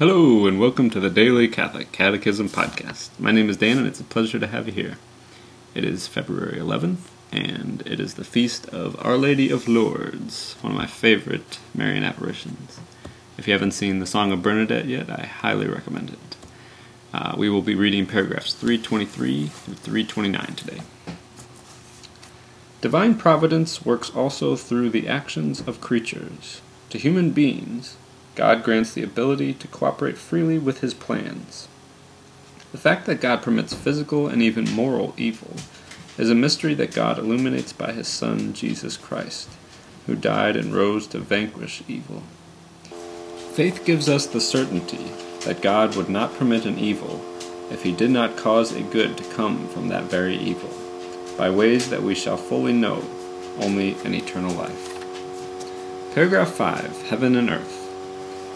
Hello, and welcome to the Daily Catholic Catechism Podcast. My name is Dan, and it's a pleasure to have you here. It is February 11th, and it is the feast of Our Lady of Lourdes, one of my favorite Marian apparitions. If you haven't seen the Song of Bernadette yet, I highly recommend it. Uh, we will be reading paragraphs 323 through 329 today. Divine providence works also through the actions of creatures. To human beings, God grants the ability to cooperate freely with his plans. The fact that God permits physical and even moral evil is a mystery that God illuminates by his Son, Jesus Christ, who died and rose to vanquish evil. Faith gives us the certainty that God would not permit an evil if he did not cause a good to come from that very evil, by ways that we shall fully know only in eternal life. Paragraph 5 Heaven and Earth.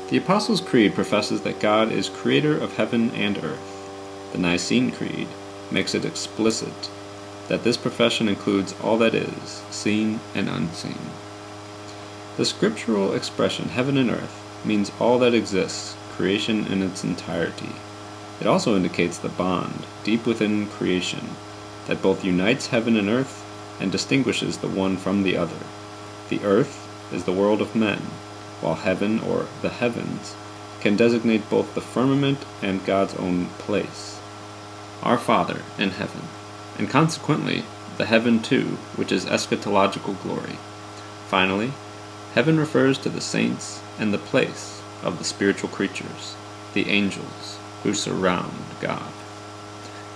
The Apostles' Creed professes that God is creator of heaven and earth. The Nicene Creed makes it explicit that this profession includes all that is, seen and unseen. The scriptural expression heaven and earth means all that exists, creation in its entirety. It also indicates the bond, deep within creation, that both unites heaven and earth and distinguishes the one from the other. The earth is the world of men, while heaven, or the heavens, can designate both the firmament and God's own place. Our Father in heaven, and consequently the heaven too, which is eschatological glory. Finally, heaven refers to the saints and the place of the spiritual creatures, the angels, who surround God.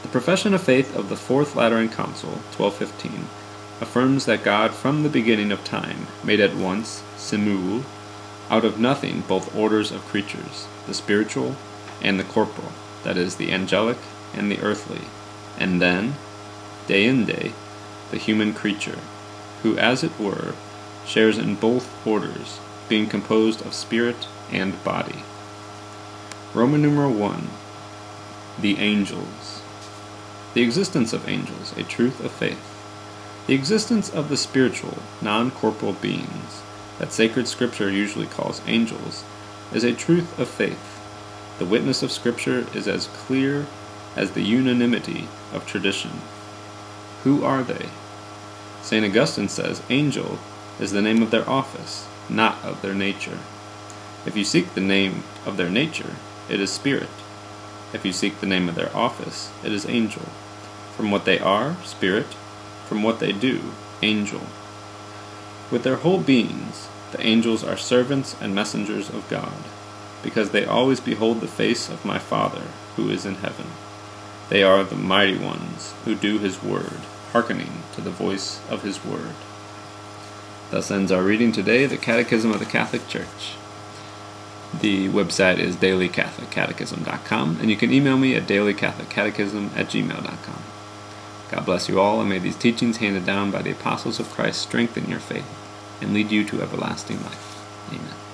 The profession of faith of the Fourth Lateran Council, 1215, affirms that God from the beginning of time made at once simul out of nothing both orders of creatures, the spiritual and the corporal, that is, the angelic and the earthly, and then, deinde, the human creature, who, as it were, shares in both orders, being composed of spirit and body. Roman numeral 1 The Angels. The existence of angels, a truth of faith. The existence of the spiritual, non corporal beings that sacred Scripture usually calls angels, is a truth of faith. The witness of Scripture is as clear as the unanimity of tradition. Who are they? St. Augustine says angel is the name of their office, not of their nature. If you seek the name of their nature, it is spirit. If you seek the name of their office, it is angel. From what they are, spirit. From what they do, angel. With their whole beings, the angels are servants and messengers of God, because they always behold the face of my Father who is in heaven. They are the mighty ones who do his word, hearkening to the voice of his word. Thus ends our reading today, the Catechism of the Catholic Church. The website is dailycatholiccatechism.com, and you can email me at dailycatholiccatechism at gmail.com. God bless you all, and may these teachings handed down by the apostles of Christ strengthen your faith and lead you to everlasting life. Amen.